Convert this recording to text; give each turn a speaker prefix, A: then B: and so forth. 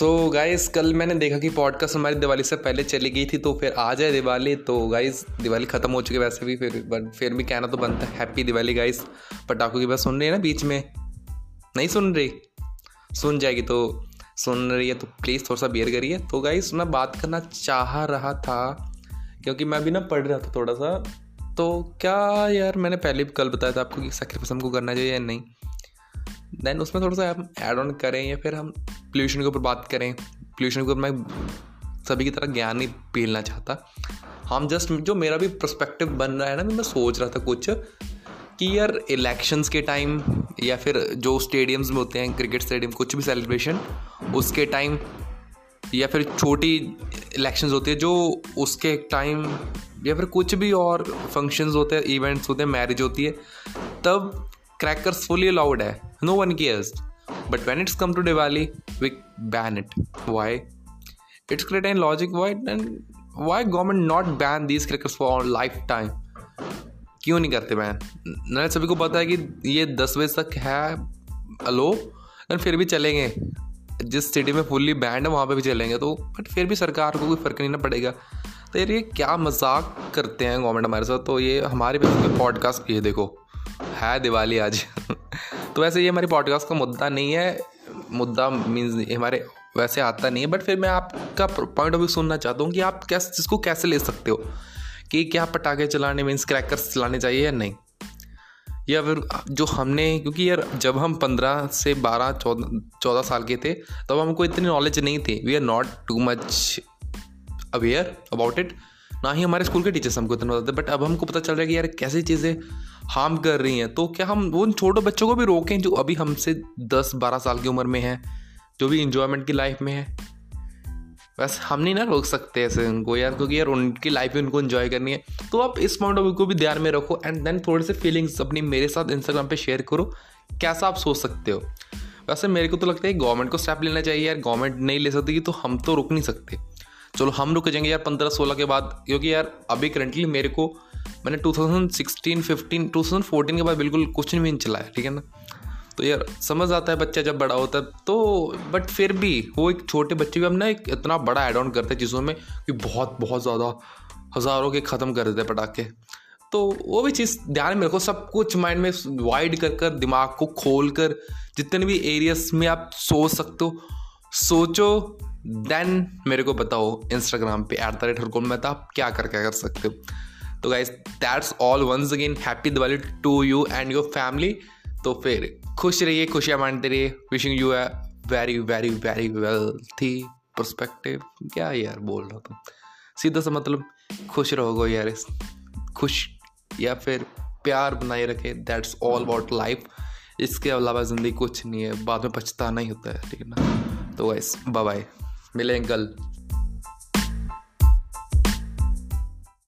A: सो so, guys कल मैंने देखा कि पॉडकास्ट हमारी दिवाली से पहले चली गई थी तो फिर आ जाए दिवाली। तो गाइस दिवाली ख़त्म हो चुकी है वैसे भी फिर फिर भी कहना तो बनता है हैप्पी दिवाली गाइस पटाखों की बात सुन रही है ना बीच में? नहीं सुन रही? सुन जाएगी तो सुन रही है तो प्लीज़ थोड़ा सा बियर करिए। तो गाइस मैं बात करना चाह रहा था क्योंकि मैं भी ना पढ़ रहा था थोड़ा सा। तो क्या यार मैंने पहले भी कल बताया था आपको कि सेक्रीफाइस हमको करना चाहिए या नहीं? देन उसमें थोड़ा सा हम ऐड ऑन करें या फिर हम पोल्यूशन के ऊपर बात करें। पोल्यूशन के ऊपर मैं सभी की तरह ज्ञान नहीं पीलना चाहता। हम जस्ट जो मेरा भी प्रस्पेक्टिव बन रहा है ना, मैं सोच रहा था कुछ कि यार इलेक्शंस के टाइम या फिर जो स्टेडियम्स में होते हैं क्रिकेट स्टेडियम कुछ भी सेलिब्रेशन उसके टाइम या फिर छोटी इलेक्शंस होती है जो उसके टाइम या फिर कुछ भी और फ़ंक्शंस होते हैं इवेंट्स होते हैं मैरिज होती है, तब अलाउड है. No one cares but when it's come to Diwali we ban it why it's create an logic why and why government not ban these crackers for life time क्यों नहीं करते ban न सभी को पता है कि ये दस बजे तक है अलो एंड फिर भी चलेंगे. जिस सिटी में फुल्ली बैंड है, वहाँ पे भी चलेंगे तो बट फिर भी सरकार को कोई फ़र्क नहीं ना पड़ेगा. तो यार ये क्या मज़ाक करते हैं गवर्नमेंट हमारे साथ? तो ये हमारे पॉडकास्ट ये देखो. है दिवाली आज। तो वैसे ये हमारे पॉडकास्ट का मुद्दा नहीं है। मुद्दा मीन्स हमारे वैसे आता नहीं है। बट फिर मैं आपका पॉइंट ऑफ़ व्यू सुनना चाहता हूँ कि आप कैसे, इसको कैसे ले सकते हो? कि क्या पटाखे चलाने मीन्स क्रैकर्स चलाने चाहिए या नहीं? या फिर जो हमने, क्योंकि यार जब हम पंद्रह से बारह, चौदह चौदह साल के थे, तब हमको इतनी नॉलेज नहीं थी। We are not too much aware about it ना ही हमारे स्कूल के टीचर्स हमको इतना बताते बट अब हमको पता चल रहा है कि यार कैसी चीज़ें हार्म कर रही हैं। तो क्या हम उन छोटे बच्चों को भी रोकें जो अभी हमसे दस बारह साल की उम्र में है, जो भी इंजॉयमेंट की लाइफ में है? वैसे हम नहीं ना रोक सकते ऐसे उनको यार, क्योंकि यार उनकी लाइफ में उनको इन्जॉय करनी है। तो आप इस पॉइंट ऑफ़ व्यू को भी ध्यान में रखो एंड देन थोड़े से फीलिंग्स अपनी मेरे साथ इंस्टाग्राम पे शेयर करो, कैसा आप सोच सकते हो? वैसे मेरे को तो लगता है गवर्नमेंट को स्टेप लेना चाहिए यार गवर्नमेंट नहीं ले सकती तो हम तो रुक नहीं सकते। चलो हम रुक जाएँगे यार पंद्रह सोलह के बाद, क्योंकि यार अभी करंटली मेरे को, मैंने 2016 15 2014 के बाद बिल्कुल कुछ नहीं चलाया ठीक है ना? तो यार समझ आता है बच्चा जब बड़ा होता है तो बट फिर भी वो एक छोटे बच्चे भी हम ना एक इतना बड़ा एड ऑन करते हैं चीज़ों में कि बहुत बहुत ज़्यादा हज़ारों के ख़त्म कर देते हैं पटाखे। तो वो भी चीज़ ध्यान में रखो, सब कुछ माइंड में वाइड कर कर, दिमाग को खोल कर, जितने भी एरियाज़ में आप सोच सकते हो, सोचो। देन मेरे को बताओ इंस्टाग्राम पे एट द रेट हरकोल में आप क्या कर क्या कर सकते हो? तो guys that's all once again happy Diwali to you and your family तो फिर, खुश रहिए, खुशियाँ मानते रहिए. विशिंग यू है very very very wealthy perspective क्या यार बोल रहा था? सीधा सा मतलब खुश रहोगे यार खुश या फिर प्यार बनाए रखे. दैट्स ऑल अबाउट लाइफ इसके अलावा ज़िंदगी कुछ नहीं है, बाद में पछताना ही होता है, ठीक है ना? तो वाइस बाय मिलेंगे कल।